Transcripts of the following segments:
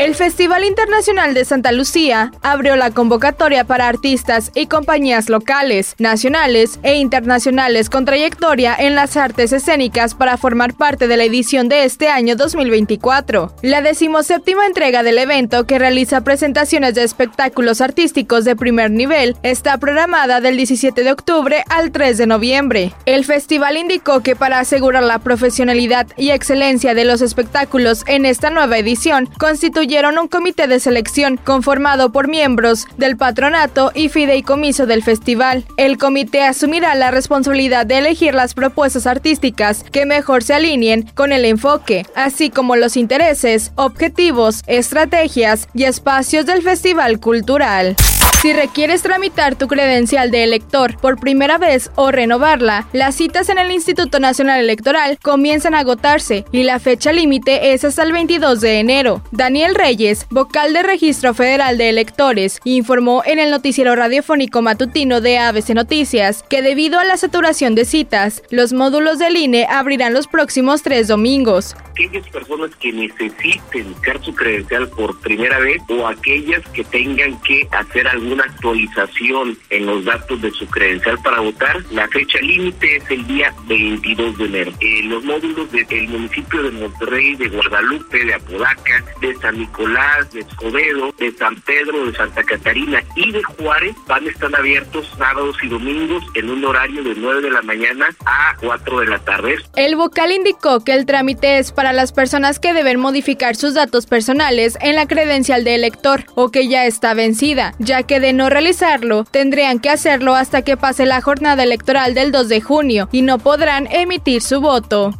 El Festival Internacional de Santa Lucía abrió la convocatoria para artistas y compañías locales, nacionales e internacionales con trayectoria en las artes escénicas para formar parte de la edición de este año 2024. La decimoséptima entrega del evento, que realiza presentaciones de espectáculos artísticos de primer nivel, está programada del 17 de octubre al 3 de noviembre. El festival indicó que para asegurar la profesionalidad y excelencia de los espectáculos en esta nueva edición, constituye un comité de selección conformado por miembros del patronato y fideicomiso del festival. El comité asumirá la responsabilidad de elegir las propuestas artísticas que mejor se alineen con el enfoque, así como los intereses, objetivos, estrategias y espacios del festival cultural. Si requieres tramitar tu credencial de elector por primera vez o renovarla, las citas en el Instituto Nacional Electoral comienzan a agotarse y la fecha límite es hasta el 22 de enero. Daniel Reyes, vocal de Registro Federal de Electores, informó en el noticiero radiofónico matutino de ABC Noticias que debido a la saturación de citas, los módulos del INE abrirán los próximos tres domingos aquellas personas que necesiten sacar su credencial por primera vez o aquellas que tengan que hacer alguna actualización en los datos de su credencial para votar, la fecha límite es el día 22 de enero. Eh, los módulos del municipio de Monterrey, de Guadalupe, de Apodaca, de San Nicolás, de Escobedo, de San Pedro, de Santa Catarina y de Juárez van a estar abiertos sábados y domingos en un horario de 9 de la mañana a 4 de la tarde. El vocal indicó que el trámite es para las personas que deben modificar sus datos personales en la credencial de elector o que ya está vencida, ya que de no realizarlo tendrían que hacerlo hasta que pase la jornada electoral del 2 de junio y no podrán emitir su voto.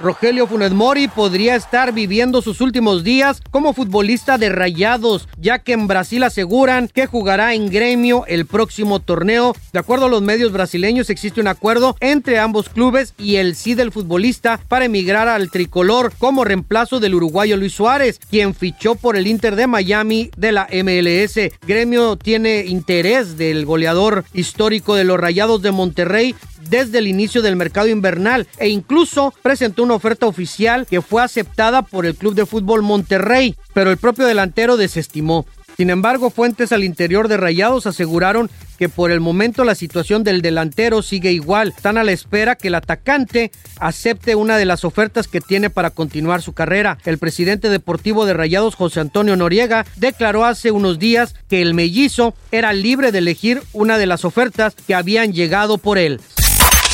Rogelio Funes Mori podría estar viviendo sus últimos días como futbolista de Rayados, ya que en Brasil aseguran que jugará en gremio el próximo torneo. De acuerdo a los medios brasileños, existe un acuerdo entre ambos clubes y el sí del futbolista para emigrar al tricolor como reemplazo del uruguayo Luis Suárez, quien fichó por el Inter de Miami de la MLS. Gremio tiene interés del goleador histórico de los Rayados de Monterrey desde el inicio del mercado invernal e incluso presentó una oferta oficial que fue aceptada por el Club de Fútbol Monterrey, pero el propio delantero desestimó. Sin embargo, fuentes al interior de Rayados aseguraron que por el momento la situación del delantero sigue igual. Están a la espera que el atacante acepte una de las ofertas que tiene para continuar su carrera. El presidente deportivo de Rayados, José Antonio Noriega, declaró hace unos días que el mellizo era libre de elegir una de las ofertas que habían llegado por él.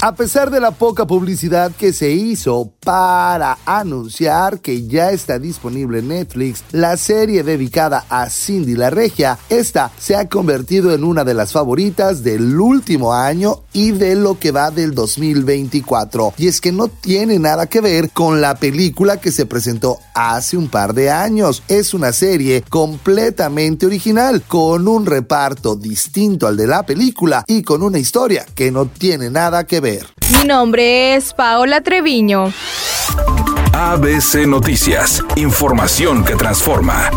A pesar de la poca publicidad que se hizo para anunciar que ya está disponible en Netflix la serie dedicada a Cindy la Regia, esta se ha convertido en una de las favoritas del último año y de lo que va del 2024. Y es que no tiene nada que ver con la película que se presentó hace un par de años. Es una serie completamente original, con un reparto distinto al de la película y con una historia que no tiene nada que ver mi nombre es Paola Treviño. ABC Noticias, información que transforma.